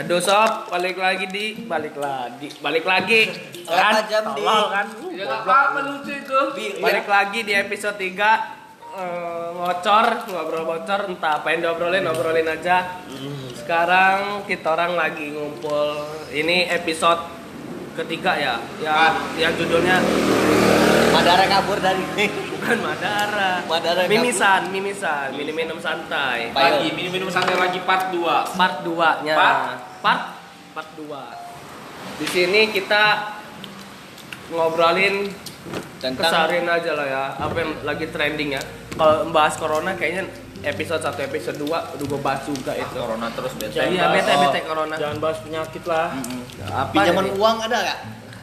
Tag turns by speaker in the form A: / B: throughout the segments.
A: Aduh sob, balik lagi di balik lagi, balik lagi.
B: Berapa jam, Di?
A: Tolol kan?
C: Ya apa-apa lucu itu.
A: Balik lagi di episode 3 eh, ngocor, ngobrol bocor, entah apa yang diobrolin, obrolin aja. Sekarang kita orang lagi ngumpul. Ini episode ketiga ya, yang yang judulnya
B: Madara kabur dari
A: bukan Madara.
B: Madara kabur.
A: Mimisan, mimisan, minum minum santai.
C: Lagi minum-minum santai lagi part 2.
A: part 2 nya
C: Part?
A: part part 2 di sini kita ngobrolin
B: tentang
A: kesarin aja lah ya apa yang lagi trending ya kalau membahas corona kayaknya episode 1 episode 2 udah gue bahas juga itu
C: Corona terus bete.
A: iya bete bete corona
D: Jangan bahas penyakit lah.
A: apa
B: pinjaman
A: jadi?
B: uang ada nggak?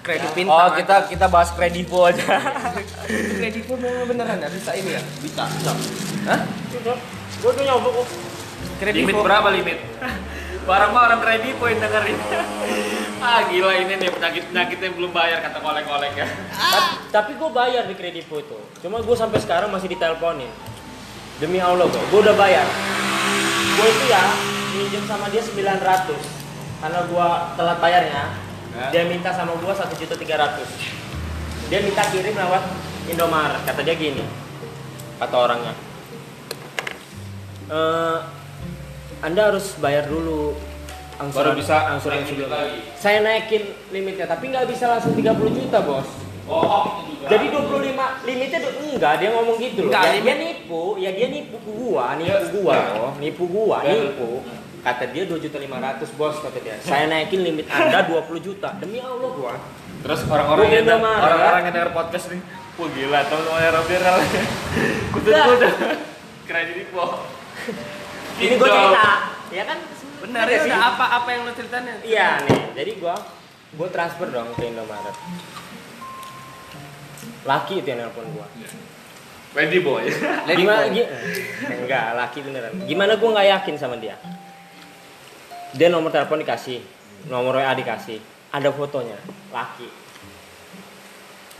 A: Kredit
D: Oh,
A: bintang
D: kita kita bahas kredivo aja.
A: kredit pun mau beneran ya bisa ini ya
B: Bisa.
A: Hah?
D: Gue udah nyoba kok.
A: kredit
C: Limit berapa limit? Barang mah orang kredit poin dengerin. ah gila ini nih penyakit penyakitnya belum bayar kata kolek-kolek ya.
D: Ta- Tapi gue bayar di kredivo itu. Cuma gue sampai sekarang masih diteleponin. Demi Allah gue, gue udah bayar. Gue itu ya minjem sama dia 900 karena gue telat bayarnya. Dia minta sama gue satu juta tiga ratus. Dia minta kirim lewat Indomaret. Kata dia gini, kata orangnya. "Eh, anda harus bayar dulu angsuran,
C: Baru bisa
D: angsuran sebelum.
C: lagi.
D: Saya naikin limitnya, tapi nggak bisa langsung 30 juta bos.
C: Oh, itu juga.
D: Jadi 25 limitnya tuh enggak dia ngomong gitu loh.
A: Enggak,
D: Ya, dia nipu, ya dia nipu gua, nipu
C: Ya.
D: gua loh, nipu gua,
C: Ya.
D: nipu. Kata dia 2 juta 500 bos kata dia. Saya naikin limit Anda 20 juta. Demi Allah gua.
C: Terus orang-orang yang orang-orang yang denger podcast nih, wah gila teman-teman Robby viral. Kutut
D: Enggak.
C: kutut. Kredit po.
D: Ini gua cerita, ya kan?
A: bener
D: Ada
A: ya
D: sih.
A: udah apa apa yang lo ceritain ya?
D: Iya nih, jadi gua gua transfer dong ke Indomaret. Laki itu yang nelpon gua.
C: Ready boy.
D: Gimana? gi- enggak, laki beneran. Gimana gua nggak yakin sama dia? Dia nomor telepon dikasih, nomor WA dikasih, ada fotonya, laki.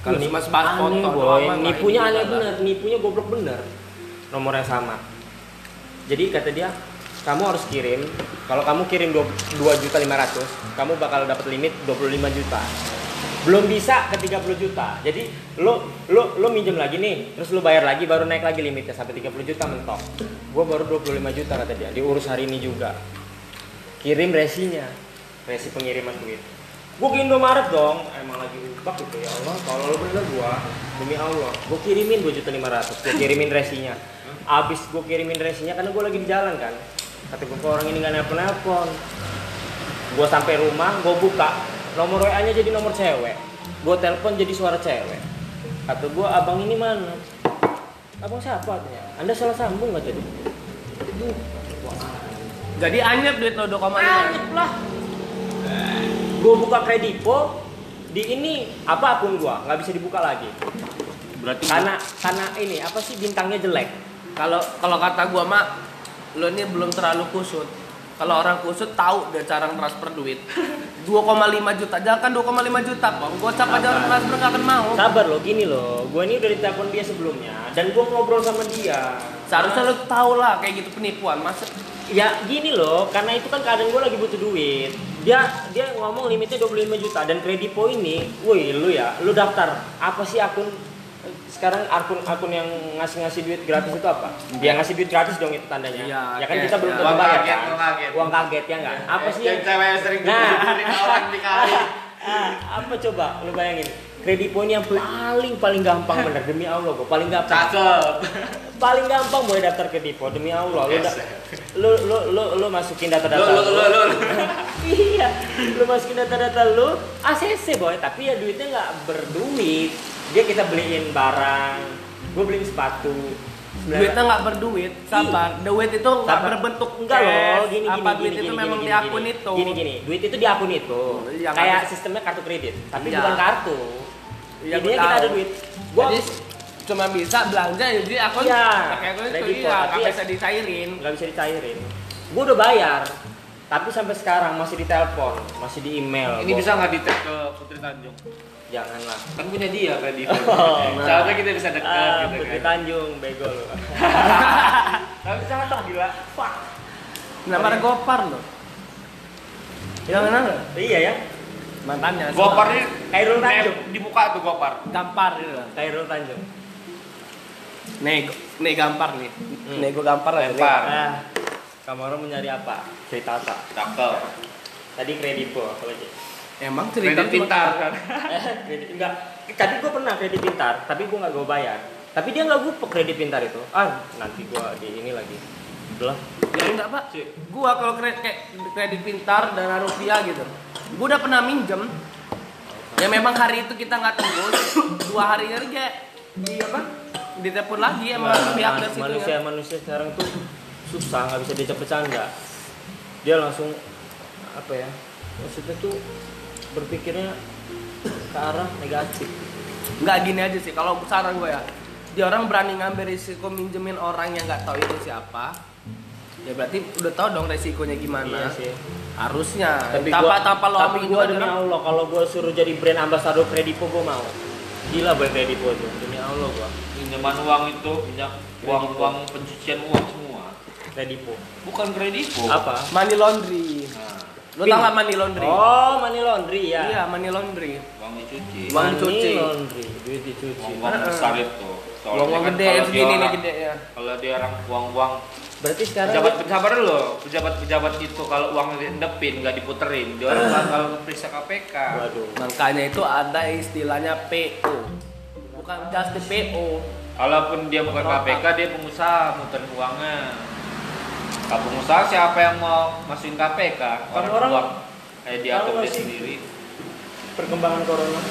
A: Kalau
D: Ini
A: cuma sebatas
D: aneh,
A: foto
D: boy. nipunya aneh
A: ini
D: bener, nipunya goblok bener. Nomornya sama. Jadi kata dia, kamu harus kirim. Kalau kamu kirim 2 juta 500, kamu bakal dapat limit 25 juta. Belum bisa ke 30 juta. Jadi lo lo lo minjem lagi nih, terus lo bayar lagi baru naik lagi limitnya sampai 30 juta mentok. Gua baru 25 juta kata dia, diurus hari ini juga. Kirim resinya, resi pengiriman duit. Gue ke Indomaret dong, emang lagi ubak gitu ya Allah, kalau lo bener gua, demi Allah, gue kirimin 2 juta 500, gue kirimin resinya. Abis gue kirimin resinya karena gue lagi di jalan kan, kata gue orang ini nggak nelpon nelpon. Gue sampai rumah, gue buka, nomor WA-nya jadi nomor cewek, gue telepon jadi suara cewek. Kata gue, abang ini mana? Abang siapa katanya? Anda salah sambung nggak jadi? Aduh,
A: jadi anyep duit lo 2,5
D: Anyep lah. Gue buka kredivo di ini apa akun gua nggak bisa dibuka lagi
C: Berarti
D: karena karena ini apa sih bintangnya jelek
A: Kalau kalau kata gua mak, lo ini belum terlalu kusut. Kalau orang kusut tahu dia cara transfer duit. 2,5 juta, jangan kan 2,5 juta kok. Gocap aja orang transfer nggak akan mau.
D: sabar lo gini lo gue ini udah ditelepon dia sebelumnya dan gue ngobrol sama dia
A: Seharusnya lo tahu lah kayak gitu penipuan. Masa
D: ya gini loh karena itu kan kadang gue lagi butuh duit dia dia ngomong limitnya 25 juta dan kredipo ini woi lu ya lu daftar apa sih akun sekarang akun akun yang ngasih ngasih duit gratis itu apa dia ngasih duit gratis dong itu tandanya
A: Iya,
D: ya kan kita belum
A: ya.
D: tentu
C: Uang
D: bayar
C: kaget,
D: kan
C: uang kaget.
D: ya nggak apa sih yang
C: cewek yang sering
D: Nah.
C: orang dikali.
D: Ah, apa coba? Lu bayangin kredipo ini yang paling paling gampang bener demi Allah gue paling gampang.
C: Cakep.
D: paling gampang boleh daftar kredipo demi Allah. Lu, da- lu lu lu lu masukin data-data
C: Lo lo lo lo.
D: iya lu masukin data-data lu ACC boy. Tapi ya duitnya nggak berduit. Dia kita beliin barang gue beliin sepatu
A: duitnya nggak berduit, sabar. Duit itu nggak berbentuk
D: enggak loh gini
A: Apa
D: gini
A: duit
D: gini,
A: itu
D: gini,
A: memang
D: gini,
A: di akun
D: gini.
A: itu.
D: gini gini duit itu di akun itu
A: Iya,
D: kayak
A: nggak-
D: sistemnya kartu kredit tapi
A: Iya.
D: bukan kartu
A: Iya,
D: intinya
A: gua
D: kita
A: tahu.
D: ada duit gua
A: Jadi cuma bisa belanja jadi akun
D: Iya,
A: pakai akun itu iya
D: tapi
A: nggak
D: ya-
A: bisa dicairin.
D: nggak bisa dicairin gue udah bayar tapi sampai sekarang masih ditelepon masih di email
C: Ini
D: Gua-
C: bisa nggak di ke Putri Tanjung?
D: Janganlah
C: Kan punya dia kredit.
D: Oh, nah.
C: Seharusnya kita bisa dekat
D: ah,
C: gitu
D: Putri
C: kan.
D: Tanjung bego lu
C: Tapi cakep gila. Fuck.
A: Nama Gopar loh. Yang mana?
D: Iya ya.
A: Mantannya.
C: Gopar ini
D: Khairul Tanjung.
C: nep di muka tuh Gopar.
A: gampar gitu.
D: Khairul Tanjung.
A: Nih, nih gampar nih.
D: Hmm.
A: Nih gua gampar lah.
C: Lempar.
D: Nah, kamu orang mencari apa? Cerita apa?
C: Cakep.
D: Tadi kredipo apa lagi?
A: Emang cerita
C: Kredit pintar kan.
D: Eh, kredit enggak. Tadi gue pernah kredit pintar, tapi gue nggak gue bayar. Tapi dia nggak gue kredit pintar itu. Ah, nanti gue di ini lagi. Udah.
A: Ya enggak pak. Gua kalau kredit kayak kredit pintar dana rupiah gitu. Gua udah pernah minjem. Ya memang hari itu kita nggak tembus. Dua hari kerja di apa? Ditelepon lagi emang
D: Nah,
A: pihak dari situ.
D: manusia manusia sekarang tuh susah nggak bisa diajak bercanda. Dia langsung apa ya? Maksudnya tuh berpikirnya ke arah negatif.
A: Nggak gini aja sih. Kalau saran gue ya, dia orang berani ngambil risiko minjemin orang yang nggak tahu itu siapa. Ya berarti udah tahu dong resikonya gimana.
D: Iya sih.
A: Harusnya.
D: Tapi
A: tanpa
D: gua,
A: tanpa lo
D: tapi
A: juga
D: demi
A: orang-
D: Allah kalau gua suruh jadi brand ambassador Kredipo gua mau. Gila brand Kredipo tuh. Demi Allah gua.
C: Pinjaman uang itu pinjam uang uang pencucian uang semua.
D: Kredipo.
C: Bukan kredipo.
D: Apa?
A: money laundry. Lo tau nggak money laundry?
D: Oh, money laundry ya.
A: Iya, money laundry.
C: uang dicuci.
A: Uang
D: money
A: dicuci.
D: laundry, duit dicuci.
C: Uang uang besar itu. Soalnya
A: Uang-uang
C: kan
A: gede
C: kalau dia
A: segini nih
C: orang-
A: gede ya.
C: Kalau dia orang uang-uang
D: Berarti sekarang
C: pejabat pejabat dulu, pejabat pejabat itu kalau uang diendepin nggak diputerin, dia orang bakal periksa KPK.
D: Waduh.
A: Makanya itu ada istilahnya PO. Bukan just PO.
C: Kalaupun dia bukan. KPK, dia pengusaha muterin uangnya. Pengusaha siapa yang mau masukin KPK? Orang,
D: orang-
C: uang kayak diatur
D: tahu
C: dia sendiri.
D: Perkembangan corona.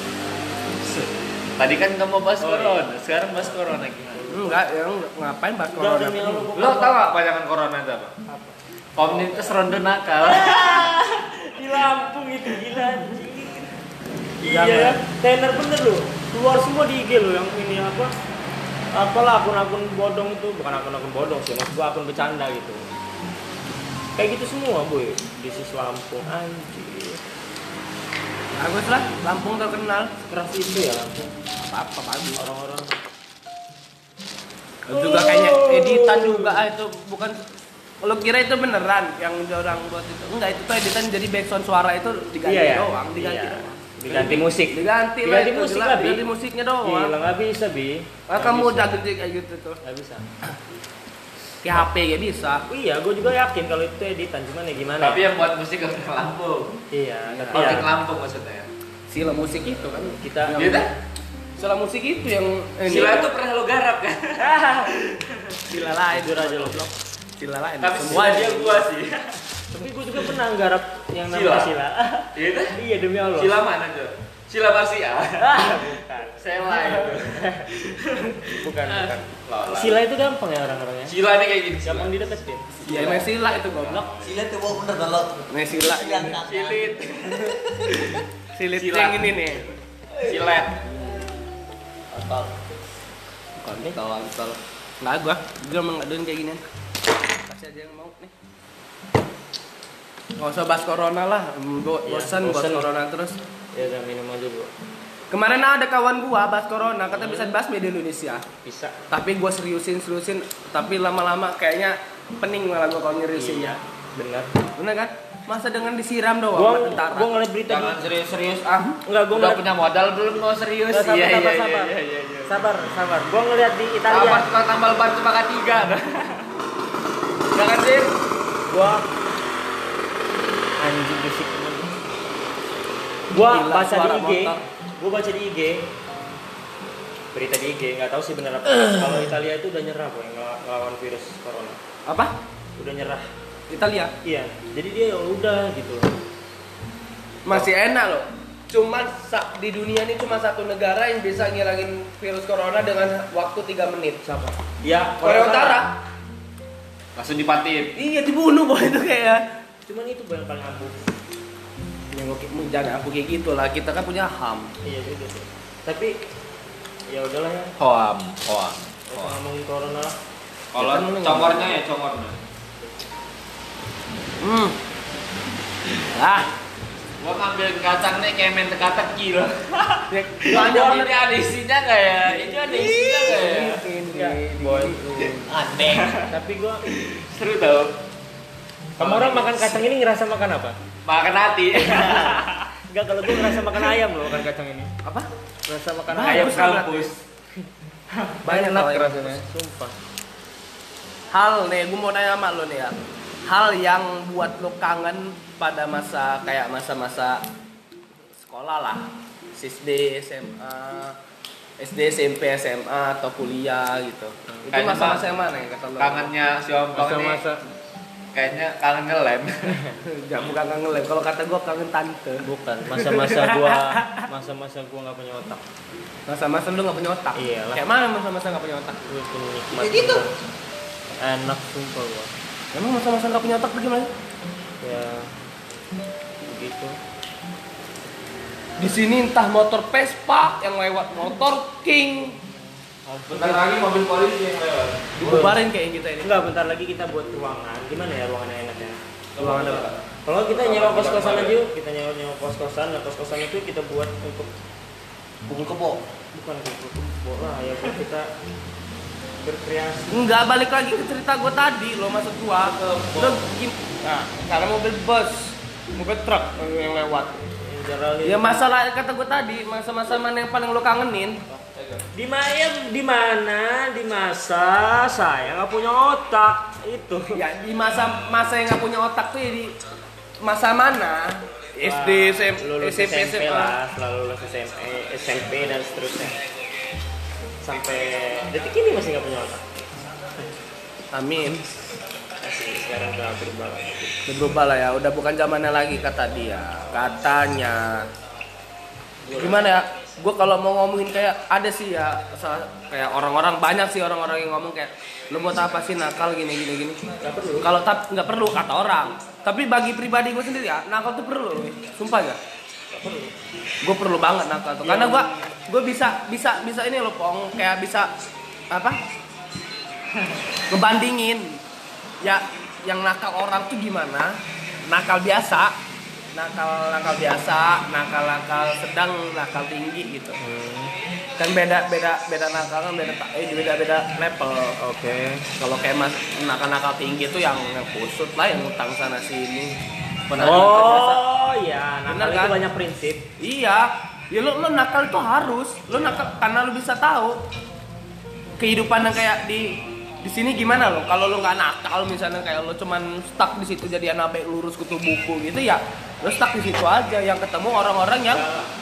C: Tadi kan nggak mau bahas
D: Oh, iya.
C: corona, sekarang bahas corona gimana?
A: Enggak, yang ngapain bahas corona?
C: Lo tau gak panjangan corona itu apa? Komunitas ronde nakal.
D: Di Lampung itu gila anjing. Iya ya, tenar bener loh. Keluar semua di IG lo yang ini apa? Apalah akun-akun bodong itu, bukan akun-akun bodong sih, maksud gua akun bercanda gitu. Kayak gitu semua, boy. Di sis Lampung anjir.
A: Bagus lah, Lampung terkenal.
D: Keras itu ya Lampung.
A: Apa bagus.
D: Orang-orang
A: Juga kayaknya editan juga ah, itu bukan kalau kira itu beneran yang orang buat itu enggak itu tuh editan jadi background suara itu diganti
D: iya ya.
A: doang diganti
D: Iya.
A: doang.
D: Diganti musik.
A: diganti lah
D: Diganti musik lah, Bi.
A: diganti musiknya doang
D: Gila nggak bisa bi.
A: ah,
D: Nggak
A: kamu udah gede kayak gitu tuh
D: Nggak bisa.
A: Kayak HP ya bisa
D: Oh, iya, gue juga yakin kalau itu editan, cuman ya gimana?
C: Tapi
D: ya?
C: yang buat musik orang Lampung.
D: iya, tapi
C: Orang
D: ya,
C: Lampung maksudnya.
A: sila musik itu kan
D: kita
C: Gitu?
A: sila musik itu yang ini
C: Sila itu pernah lo garap kan?
A: sila lain
D: jujur aja lo.
A: sila lain
C: Tapi
A: semua
C: dia gua sih.
D: Tapi gue juga pernah nggarap yang
C: Sila?
D: namanya Sila.
C: Gitu?
D: iya demi Allah.
C: Sila mana tuh? Sila Marsia.
D: Ah, bukan.
C: Sela itu.
D: Bukan, bukan.
C: Lola.
D: Sila itu gampang ya orang-orangnya.
C: Sila ini kayak gini.
D: Gampang dideketin.
A: ya emang sila itu goblok
B: Sila tuh mau bener kalau
A: emang sila
B: Silang
A: ini.
B: tangan.
C: Silit.
A: silit yang ini nih
C: Silet.
A: Nih
B: atau atau
A: nggak gua gua emang nggak doyan kayak ginian kasih aja yang mau nih nggak usah bahas corona lah
D: Iya,
A: bosan bahas
D: bosan.
A: corona terus
D: Ya udah minum aja
A: kemarin ada kawan gua bahas corona kata bisa bahas media Indonesia
D: Bisa.
A: tapi gua seriusin seriusin tapi lama-lama kayaknya pening malah gua kalau nyeriusin
D: Iya. Benar.
A: bener kan masa dengan disiram doang
D: Gua
A: sama tentara
D: gua ngeliat berita
C: Jangan
D: di
C: serius-serius ah.
D: Enggak, gua ngeliat
C: punya modal belum mau serius?
D: Nggak, sabar,
C: Iya,
D: sabar,
C: iya,
D: sabar.
C: iya, iya, iya.
D: Sabar, sabar. Gua ngeliat di
C: Tambah
D: Italia.
C: tukang tambal ban cuma tiga. Jangan sih.
D: Gua anjing temen. Gua
A: Gila,
D: baca di IG.
A: motor.
D: Gua baca di IG. Berita di IG, nggak tahu sih bener apa. Kalau Italia itu udah nyerah boy ngel- ngelawan virus corona.
A: apa
D: Udah nyerah.
A: Italia
D: Iya. Jadi dia ya udah gitu.
A: masih enak loh cuma di dunia ini cuma satu negara yang bisa ngilangin virus corona dengan waktu 3 menit siapa
D: Ya,
A: Korea Utara
C: Langsung dipatin.
A: iya dibunuh boy itu kayak
D: Cuman itu yang paling ampuh.
A: Ya mau- jangan aku kayak gitu lah kita kan punya ham
D: Iya juga sih. Tapi ya udahlah ya.
C: Hoam, hoam.
D: Kita ngomongin corona lah.
C: Kalau
A: Ya
C: congornya ya congornya.
A: hmm ah
C: Gua ngambil kacang nih kayak main teka-teki loh.
A: ya,
C: Banyak
A: banyak
C: ini ada isinya nggak ya? Ini ada isinya nggak ya?
A: ini
D: Ya, boy.
B: aneh.
D: Tapi gua
C: Seru tau.
D: Kamu orang makan kacang ini ngerasa makan apa?
C: Makan hati.
D: Enggak, kalau gue ngerasa makan ayam loh makan kacang ini.
A: Apa?
D: Ngerasa makan ayam
A: lah
D: kampus.
A: Banyak
D: Enak
A: ya.
D: rasanya, sumpah.
A: Hal nih, gue mau nanya sama lo nih ya. Hal yang buat lo kangen pada masa kayak masa-masa sekolah lah, SD, SMA, SD, SMP, SMA atau kuliah gitu. Itu masa-masa yang mana ya kata lo?
C: Kangennya si ini
D: Masa-masa
C: kayaknya kangen ngelem.
A: Gak bukan kangen lem. Kalau kata gue kangen tante.
D: bukan masa-masa gua masa-masa gua nggak punya otak.
A: Masa-masa lu gak punya otak.
D: Iyalah.
A: Kayak mana masa-masa gak punya otak?
D: Gue tuh nikmat.
B: Gitu.
D: Enak sumpah gua.
A: Emang masa-masa gak punya otak bagaimana?
D: Ya begitu.
A: Di sini entah motor Vespa yang lewat motor King
C: Bentar lagi mobil polisi yang lewat.
A: dibubarin kayak kita ini.
D: Enggak, bentar lagi kita buat ruangan. Gimana ya ruangan yang enaknya?
A: Ruangan apa?
D: Kalau kita nyewa kos-kosan aja yuk, kita nyewa nyewa kos-kosan, nah kos-kosan itu kita buat untuk
B: Pukul kebo.
D: bukan untuk bola ya buat kita berkreasi.
A: Enggak balik lagi ke cerita gue tadi lo maksud gua. Lo gim nah, karena mobil bus, mobil truk yang lewat. Ya masalah kata gue tadi, masa-masa mana yang paling lo kangenin?
D: Di mana di mana di masa saya nggak punya otak itu.
A: Ya di masa masa yang nggak punya otak tuh ya di masa mana? SD, SM,
D: lulus
A: SMP,
D: SMP lah, setelah lulus SMP, SMP dan seterusnya. Sampai detik ini masih nggak punya otak.
A: Amin.
D: Masih sekarang udah berubah. lah.
A: Udah berubah lah ya, udah bukan zamannya lagi kata dia. Katanya. Gimana ya? Gue kalau mau ngomongin kayak ada sih ya, kayak orang-orang banyak sih orang-orang yang ngomong kayak lu buat apa sih nakal gini gini gini. Kalau tap nggak perlu kata orang. Tapi bagi pribadi gue sendiri ya, nakal tuh perlu. Sumpah ya. Gue perlu banget nakal tuh. Karena gue gue bisa bisa bisa ini loh pong kayak bisa apa? ngebandingin ya yang nakal orang tuh gimana nakal biasa nakal nakal biasa nakal nakal sedang nakal tinggi gitu. Kan beda beda beda nakal kan beda eh beda beda level.
D: Oke.
A: kalau kayak mas nakal nakal tinggi tuh yang yang kusut lah yang utang sana sini.
D: Oh. iya,
A: Bener
D: nakal
A: kan?
D: itu banyak prinsip.
A: iya. Ya lo lo nakal tuh harus. Lo nakal karena lo bisa tahu kehidupan yang kayak di di sini gimana lo? Kalau lo nggak nakal misalnya kayak lo cuman stuck di situ jadi anak baik lurus kutu buku gitu ya lo stuck di situ aja. Yang ketemu orang-orang yang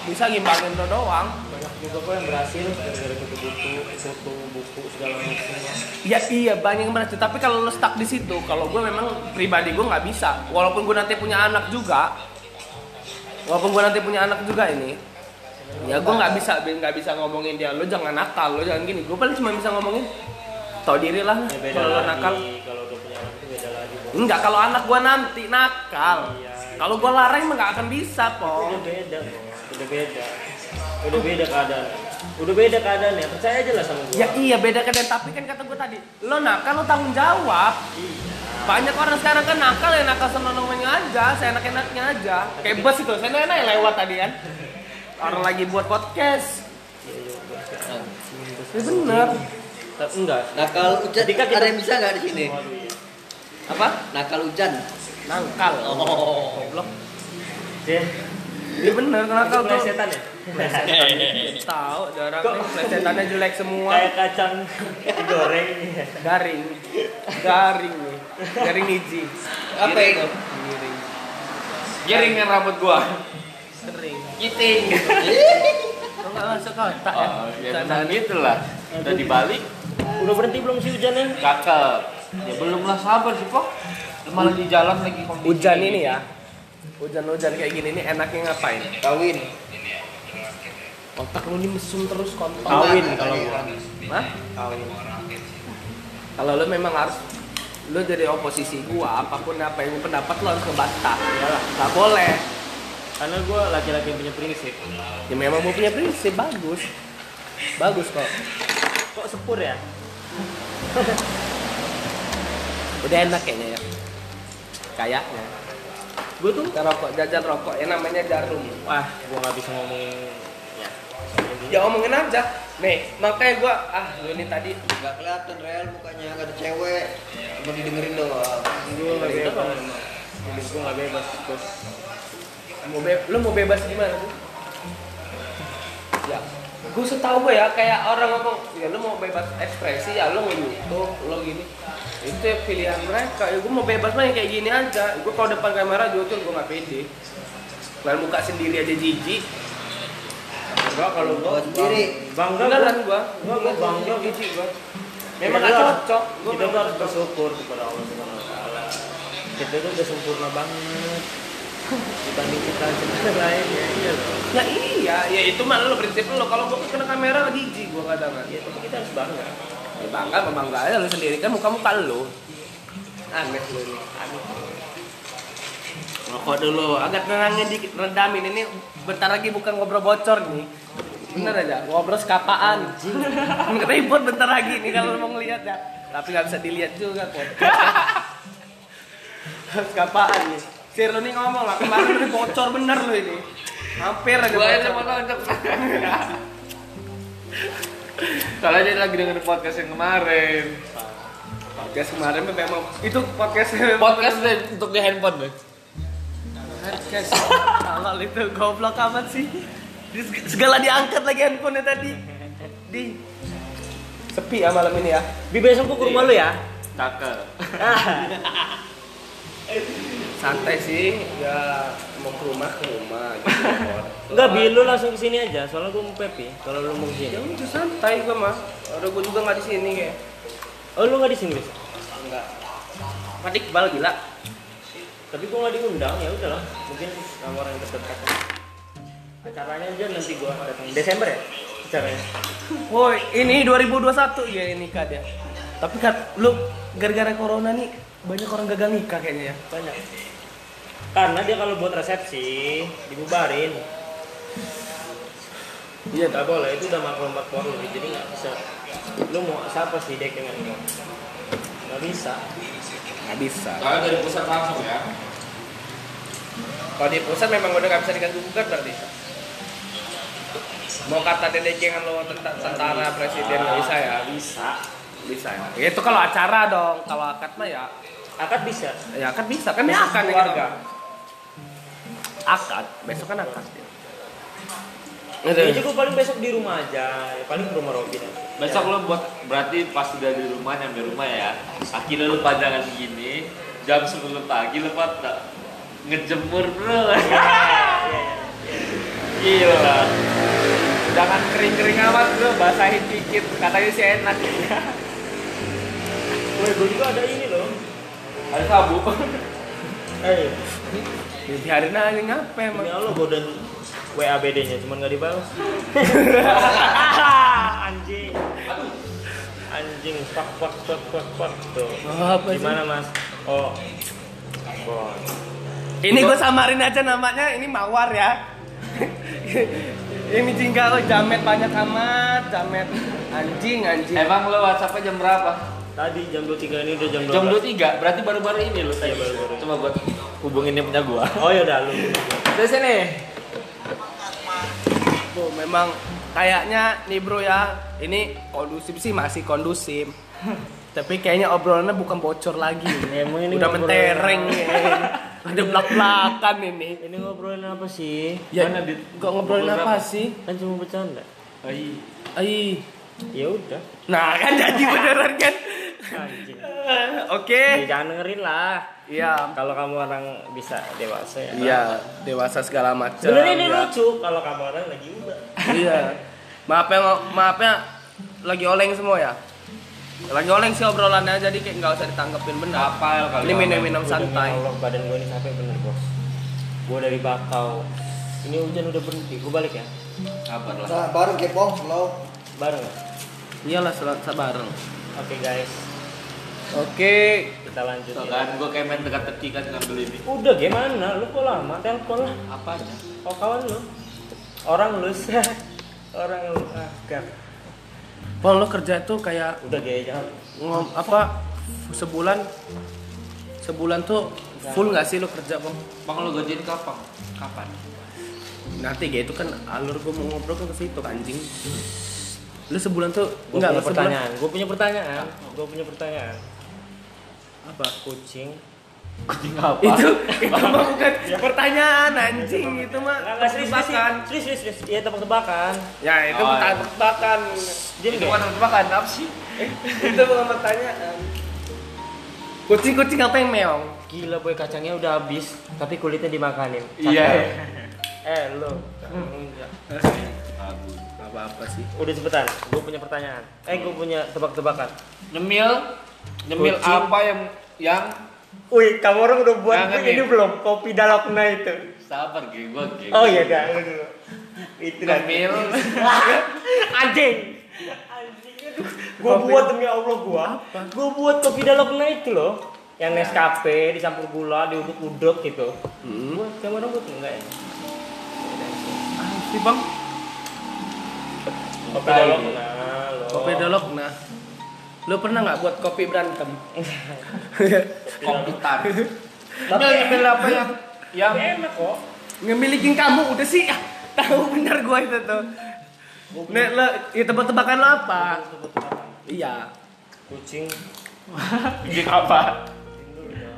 A: bisa ngimbangin lo doang.
D: Banyak juga kok yang berhasil gara-gara kutu buku, foto buku segala macam.
A: ya iya banyak yang berhasil. Tapi kalau lo stuck di situ kalau gue memang pribadi gue nggak bisa. Walaupun gue nanti punya anak juga walaupun gue nanti punya anak juga ini ya gue nggak bisa nggak bisa ngomongin dia. Lo jangan nakal lo jangan gini. Gue paling cuma bisa ngomongin tau diri lah
D: Ya beda
A: kalau
D: lagi.
A: nakal
D: Kalau udah punya anak itu beda lagi. Bos.
A: enggak kalau anak gue nanti nakal
D: Iya.
A: kalau gue larang mah nggak akan bisa
D: Udah
A: po
D: beda, bos. Udah beda. Udah beda keadaan. Udah beda keadaannya. Percaya aja lah sama gua.
A: ya iya beda kan tapi kan kata gue tadi lo nakal lo tanggung jawab
D: Iya.
A: banyak orang sekarang kan nakal ya nakal sama namanya aja saya enak enaknya aja kayak bus itu saya enak lewat tadi kan orang lagi buat podcast ya bener
D: enggak.
B: Nakal hujan.
D: Ketika kita-
B: Ada yang bisa nggak di sini?
D: Iya.
A: apa
B: Nakal hujan.
A: nangkal
B: Oh.
A: goblok
D: Dia
A: iya bener nakal tuh
D: setan ya?
A: tahu jarang nih plesetannya jelek semua
D: Kayak kacang digoreng.
A: garing garing nih garing niji
B: Apa itu?
A: giring
C: Giringin rambut gua.
A: kering
C: Giting.
A: lo nggak masuk kotak ya
C: Oh, ya gitu lah. Udah dibalik,
D: Udah berhenti belum sih hujannya?
C: cakep. Ya belum lah sabar sih, Pok. Malah di jalan lagi kondisi
A: hujan ini ya hujan-hujan kayak gini nih enaknya ngapain
B: Kawin.
A: otak lu ini mesum terus kontol
D: Kawin kalau gua.
A: Hah? Kalau lu memang harus lu jadi oposisi gua, apa pun apa yang gua pendapat lu harus ngebantah. Iyalah, nggak boleh.
D: Karena gua laki-laki yang punya prinsip.
A: Ya memang gua punya prinsip bagus. Bagus kok.
D: Kok sepur ya?
A: Udah enak kayaknya ya. Kayaknya.
D: Gua tuh
A: Kita rokok, jajan rokok, ya namanya jarum.
D: wah, gua nggak bisa ngomongin ya.
A: Ya omongin aja. Nih, makanya gua ah lu ini tadi
B: Gak kelihatan real mukanya, gak ada cewek. Cuma didengerin doang.
D: gue nggak bebas gue nggak bebas bos
A: mau be lu mau bebas gimana tuh ya gue setahu gue ya kayak orang ngomong ya lu mau bebas ekspresi ya lu mau YouTube lo gini. Itu ya pilihan mereka. Ya gue mau bebas mah yang kayak gini aja. Gue kalau depan kamera jujur gue nggak pede. Main muka sendiri aja jijik.
D: Enggak kalau gue
B: Gua sendiri.
D: bangga
A: beneran
D: gue
A: gue
D: Gua- gua bangga.
A: jijik gue memang gak cocok. Gue
D: kita tuh harus bersyukur kepada Allah Subhanahu Wa Taala. Kita tuh udah sempurna banget dibanding kita kita lain ya iya loh.
A: Ya iya. Ya itu mah lo prinsip lo kalau gue kena kamera jijik gue kadang
D: ya tapi kita harus bangga.
A: Ya bangga memang bangga aja lu sendiri. Kan muka muka lo aneh lu ini. Aneh. Rokok dulu. Agak tenangnya dikit redamin. Ini bentar lagi bukan ngobrol bocor nih. Bener aja ngobrol sekapaan. Ribut bentar lagi nih kalau mau ngeliat ya. Tapi nggak bisa dilihat juga kok. Sekapaan nih Sir lu nih ngomong lah kemarin nih bocor bener lu ini. Hampir aja
C: Gua aja mau nonton. Soalnya dia lagi dengerin podcast yang kemarin.
A: podcast kemarin memang itu podcast
C: Podcast deh untuk di handphone deh.
A: podcast. Halal itu goblok amat sih. Di- segala diangkat lagi handphonenya tadi. Di. Sepi ya malam ini ya.
D: Bi besok gua ke rumah lu ya?
C: Cakep.
A: Santai sih ya mau ke rumah ke rumah gitu
D: Enggak, Bi, lu langsung ke sini aja. Soalnya gua mau Pepi. Kalau lu mau ke
A: ya udah santai gua mah ada gua juga nggak di sini kayak
D: Oh, lu nggak di sini, Bis?
A: enggak Pak Iqbal gila
D: Tapi gua nggak diundang, ya udahlah. Mungkin sama orang yang terdekat. Acaranya aja nanti gua datang Desember ya? Acaranya.
A: woi ini 2021 ya nikah dia tapi kan lu gara-gara corona nih banyak orang gagal nikah kayaknya ya
D: Banyak. Karena dia kalau buat resepsi dibubarin. Iya, nggak boleh. Itu udah maklumat Polri, jadi nggak bisa. Lu mau siapa sih dek dengan lu? Nggak bisa.
A: nggak bisa
C: Soalnya dari pusat langsung ya.
A: Kalau di pusat memang udah nggak bisa diganggu gugat berarti. Mau kata dedek jangan lo tentang tentara presiden nggak bisa ya?
D: Bisa.
A: Bisa ya. Itu kalau acara dong. Kalau akad mah ya,
D: Akad bisa.
A: ya akad bisa kan ya akad ya
D: keluarga.
A: Akad, besok kan akad.
D: Jadi gue paling besok di rumah aja, ya, paling ke rumah Robin aja.
C: Besok lo buat berarti pas udah di rumah nyampe rumah ya. Kaki lo panjangan gini, jam 10 pagi lo pada ngejemur bro. Gila. Jangan kering-kering amat bro, basahin dikit. Katanya sih enak.
D: Woi, gue juga ada ini loh.
C: Ada sabu.
D: Eh,
A: Biarin aja ngapa emang.
D: demi Allah gue udah WABD-nya, cuman nggak dibalas. Anjing. Anjing, fuck, fuck, fuck, fuck, fuck. Tuh.
A: Apa sih?
D: Gimana mas? Oh, Bon.
A: Ini gue samarin aja namanya, ini mawar ya. ini jingga lo jamet banyak amat, jamet anjing anjing.
C: Emang lo WhatsAppnya jam berapa?
D: Tadi jam 23 ini udah jam 12.
C: Jam 23, berarti baru-baru ini lo tadi.
D: Iya, baru-baru.
C: Coba buat hubungin yang punya gua.
D: Oh ya udah lu.
C: Dari sini.
A: Tuh, memang kayaknya nih bro ya, ini kondusif sih masih kondusif. Tapi kayaknya obrolannya bukan bocor lagi.
D: Emang ini
A: Udah mentereng ya. Ada belak-belakan ini.
D: Ini ngobrolin apa sih?
A: Ya,
C: Mana, Dit?
A: gak ngobrolin
C: Ngobrol
A: apa
C: apa?
A: sih?
D: Kan cuma bercanda.
C: Ai.
A: Ai.
D: Ya udah.
A: Nah, kan jadi beneran kan? Oke.
D: Ya, jangan dengerin lah.
A: Iya.
D: Kalau kamu orang bisa dewasa ya.
A: Iya, dewasa segala macam.
D: Sebenarnya ini
A: ya.
D: lucu kalau kamu orang lagi udah.
A: Iya. Maaf ya, maaf ya lagi oleng semua ya. Lagi oleng sih obrolannya jadi kayak nggak usah ditanggapin benar.
C: Apal kali.
A: Ini minum-minum santai.
D: Allah badan gue ini capek bener bos. Gue dari Bakau. Ini hujan udah berhenti. Gue balik ya.
C: Kabar lah.
B: Nah, bareng kepong slow.
D: Bareng. ya?
A: Iyalah bareng.
D: Oke guys.
A: Oke.
D: Kita lanjut.
C: Tuh
D: ya.
C: kan, gua kayak main teka-teki kan ngambil ini.
D: Udah gimana? Lu kok lama? Telepon lah.
C: Apa aja?
D: Oh kawan lu. Orang lu sih. Orang lu. Ah, gak.
A: Pol lo kerja tuh kayak
D: Udah gaya jangan.
A: ngom apa sebulan sebulan tuh full nggak sih lo kerja bang?
C: Bang lo gajian kapan? Kapan?
A: Nanti kayak itu kan alur gue mau ngobrol kan ke situ kan, anjing. Lu sebulan tuh
D: Gue
A: enggak
D: punya
A: lo sebulan
D: pertanyaan. Gue punya pertanyaan. Gue punya pertanyaan.
A: Apa?
D: Kucing
C: Kucing apa?
A: Itu itu mah bukan pertanyaan anjing itu mah
D: Nggak, serius, serius,
A: tebakan.
D: serius, serius, serius. Iya tebak-tebakan.
A: Ya itu
C: Oh,
A: bukan
C: iya.
A: tebakan.
D: Diam
C: itu
D: deh.
C: bukan tebakan apa sih?
A: itu bukan pertanyaan. Kucing-kucing apa yang meong?
D: Gila boy kacangnya udah habis, tapi kulitnya dimakanin.
C: Iya.
D: Eh lo.
C: Bagus.
A: Gak apa-apa sih.
D: Udah sebentar, gue punya pertanyaan. Eh gue punya tebak-tebakan.
C: Nyemil, nyemil
D: Kucing.
C: apa yang yang
D: Wih, kamu orang udah buat
C: Jangan
D: ini
C: nih.
D: belum? Kopi dalakna itu.
C: sabar gue gue gue.
D: Oh iya dah. Itu
C: Nyemil.
D: Anjing. Anjing aduh. Gua buat demi Allah gua. Gua buat kopi dalakna itu loh. Yang Nescafe dicampur gula, diuduk-uduk gitu.
A: Hmm.
D: Buat kamu orang buat enggak ya?
A: Ah, sih bang.
D: Kopi lo.
A: Kopi dolok Lu pernah nggak buat kopi berantem?
C: Komputan.
D: Tapi
C: Nyemil nyemil apa yang yang
D: enak kok.
A: Ngemilikin kamu udah sih. Ah, tahu benar gua itu tuh. Nek lo, ya tebak-tebakan lo apa? Iya.
D: Kucing
C: kucing apa?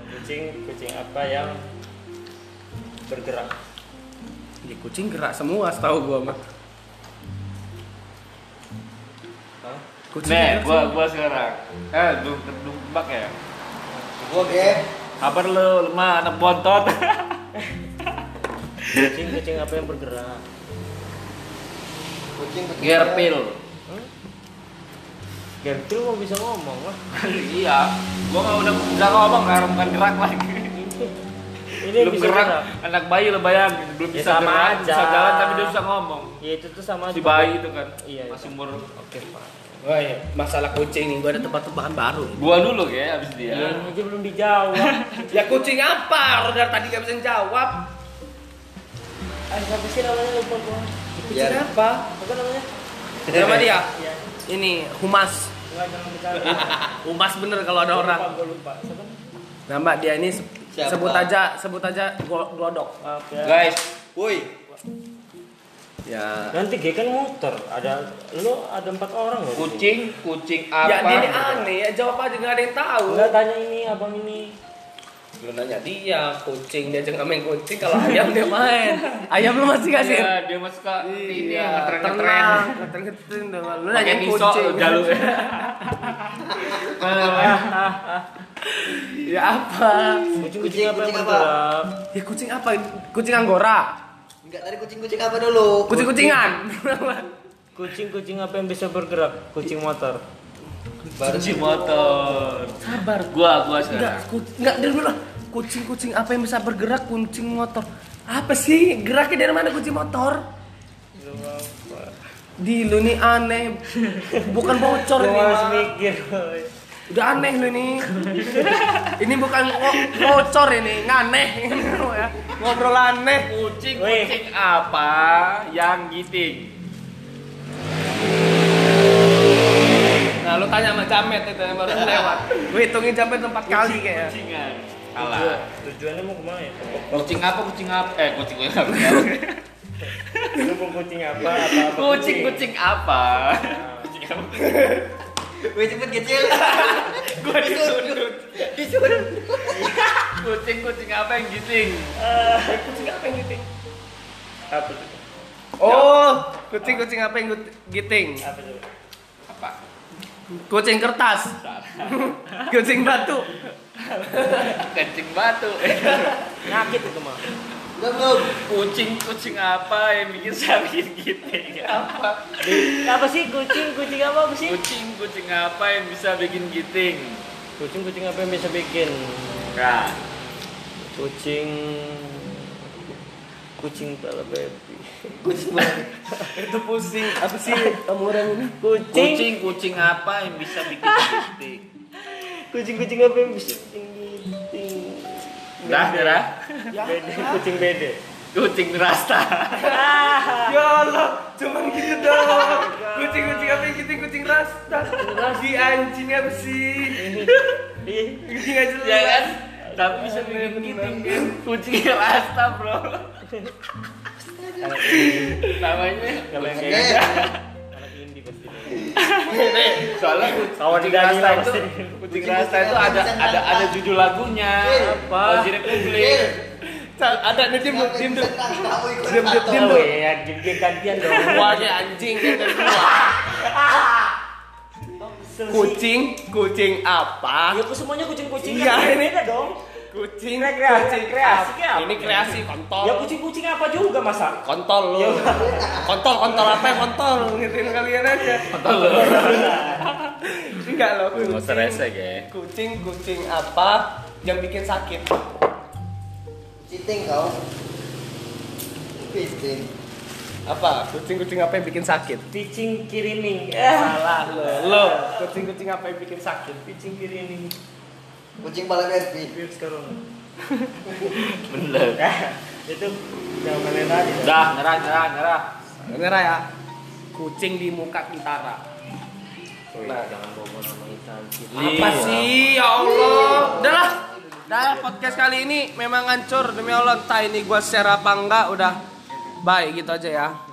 D: kucing kucing apa yang bergerak?
A: Ya kucing gerak semua setahu gua mah. Kucing
C: Nih, gua gua sekarang. Eh, lu tebak ya.
B: Gua ge.
C: Kabar lu mah anak bontot.
D: Kucing kucing apa yang bergerak?
B: Kucing kucing.
C: Gerpil.
D: Gertil mau bisa ngomong lah.
C: iya, gua nggak udah udah ngomong karena bukan gerak lagi.
D: Ini
C: belum
D: bisa
C: gerak,
D: gerak.
C: anak bayi lo bayangin belum
D: Ya,
C: bisa
D: sama
C: gerak,
D: aja.
C: bisa jalan tapi dia bisa ngomong.
D: Ya itu tuh sama
C: Si
D: aja.
C: bayi itu kan,
D: Iya,
C: masih
D: iya.
C: umur.
D: Oke, Pak.
A: Wah, ya. masalah kucing nih gua ada tebak-tebakan baru.
C: Gua dulu ya, abis dia.
D: Ya, ini aja belum dijawab.
A: Ya kucing apa? Dari tadi gak bisa jawab.
D: Siapa sih namanya lupa gua.
A: Kucing
B: Ya.
A: apa?
D: Apa namanya?
A: Nama dia?
D: Iya.
A: Ini humas. Humas bener kalau ada orang.
D: Lupa, gua lupa. Siapa?
A: Nama dia ini se-
B: Siapa?
A: sebut aja sebut aja glo- glodok.
D: Ya.
C: Guys,
B: Woi.
A: Ya.
D: Nanti G kan muter. Ada lu ada empat orang loh.
C: kucing, kucing apa?
A: Ya ini aneh ya jawab aja nggak ada yang tahu.
D: Enggak tanya ini abang ini.
A: Lu nanya dia kucing dia jangan main kucing kalau ayam dia main. Ayam lu masih kasih.
C: Iya, dia masih suka ini
A: Iya,
C: ngetren-ngetren.
A: tenang, ngetren-ngetren dong. Lu nanya kucing.
C: lo jalur.
A: ya apa?
D: Kucing kucing apa yang
B: kucing apa?
A: Ya kucing apa? Kucing anggora.
B: Enggak tadi kucing-kucing apa dulu?
A: Kucing-kucingan.
D: Kucing kucing apa yang bisa bergerak? Kucing motor.
B: Baru
C: Kucing motor.
A: Sabar.
C: Gua, gua
A: Enggak,
C: sekarang.
A: ku- enggak dari dulu. lah. Kucing-kucing apa yang bisa bergerak? Kucing motor. Apa sih? Geraknya dari mana kucing motor? Di lu nih aneh. Bukan bocor
D: Gua
A: ini.
D: harus
A: Mak.
D: mikir.
A: Udah aneh lu nih. ini bukan ngocor ini, nganeh. Ngobrol aneh.
C: Kucing,
D: Weh.
C: kucing apa yang giting?
A: Nah, lu tanya sama Jamet itu yang baru lewat. Gue hitungin Jamet empat kali kayaknya.
C: Kucingan. Kalah.
D: Tujuannya mau ke mana ya?
C: Kucing apa? Kucing apa? Eh, kucing apa?
D: Lu mau kucing apa? Apa apa?
C: Kucing, kucing apa? Kucing apa?
B: Woi cepet kecil.
C: Gua disundut.
B: Disuruh.
C: Kucing, kucing apa yang giting?
A: Kucing apa yang giting?
D: Apa tuh?
A: Oh, kucing-kucing apa yang giting?
D: Apa tuh?
C: Apa?
A: Kucing kertas. kucing batu.
C: Kencing batu.
D: Nyakit itu mah.
B: Belum.
C: Kucing, kucing apa yang bikin sakit giting? Apa?
D: Apa sih kucing? Kucing apa, apa sih?
C: Kucing, kucing apa yang bisa bikin giting?
D: Kucing kucing apa yang bisa bikin?
C: Nah,
D: Kucing kucing tala baby.
B: Kucing?
A: Itu pusing. Apa sih kamu orang ini?
D: Kucing
C: kucing, kucing apa yang bisa bikin giting?
D: kucing kucing apa yang bisa bikin giting?
C: Dah, Dera.
D: Bede, kucing bede.
C: Kucing rasta.
A: Ya Allah, cuman gitu dong. Kucing-kucing apa yang giting? Kucing rasta. Lagi anjing apa sih?
D: Ih,
A: Giting aja jelas.
C: ya kan? Tapi bisa bikin giting kan? Kucing rasta, bro. Namanya
D: Kalau yang kayak gitu, pasti.
A: Nih,
C: Soalnya kucing, rasta itu,
D: pasti.
C: kucing rasta itu ada ada ada judul lagunya.
A: Apa? Cal- ada nih diem
B: Kenapa
A: diem
D: ya, game gantian dong.
A: aja anjing kedua kucing kucing apa
D: Ya, aku semuanya kucing-kucing.
A: Iya,
D: kan
A: ini-
D: beda dong.
A: kucing
D: Ini kreasi,
A: kucing
D: kreasi
A: apa? ini kreasi kontol
D: Ya kucing-kucing apa juga masa?
A: kontol lu
D: Ya.
A: kontol kontol apa kontol ngertiin kalian aja
C: Kontol lu.
A: enggak loh
C: Wih, nggak usah rese, ge.
A: kucing kucing apa yang bikin sakit
B: Cheating kau. Cheating.
A: Apa kucing kucing apa yang bikin sakit
D: Pitching kirining. Eh,
A: salah lo lo kucing kucing apa yang bikin sakit
D: pitching kirining.
B: Kucing balap RP.
D: Virus corona.
C: Bener.
D: Itu jangan main tadi.
C: Udah, nyerah, nyerah, nyerah.
A: Nyerah ya kucing di muka tentara
D: Nah, jangan bawa nama Insan.
A: Apa sih ya Allah? Udahlah. Dah podcast kali ini memang hancur demi Allah entah ini gua share apa enggak udah bye gitu aja ya.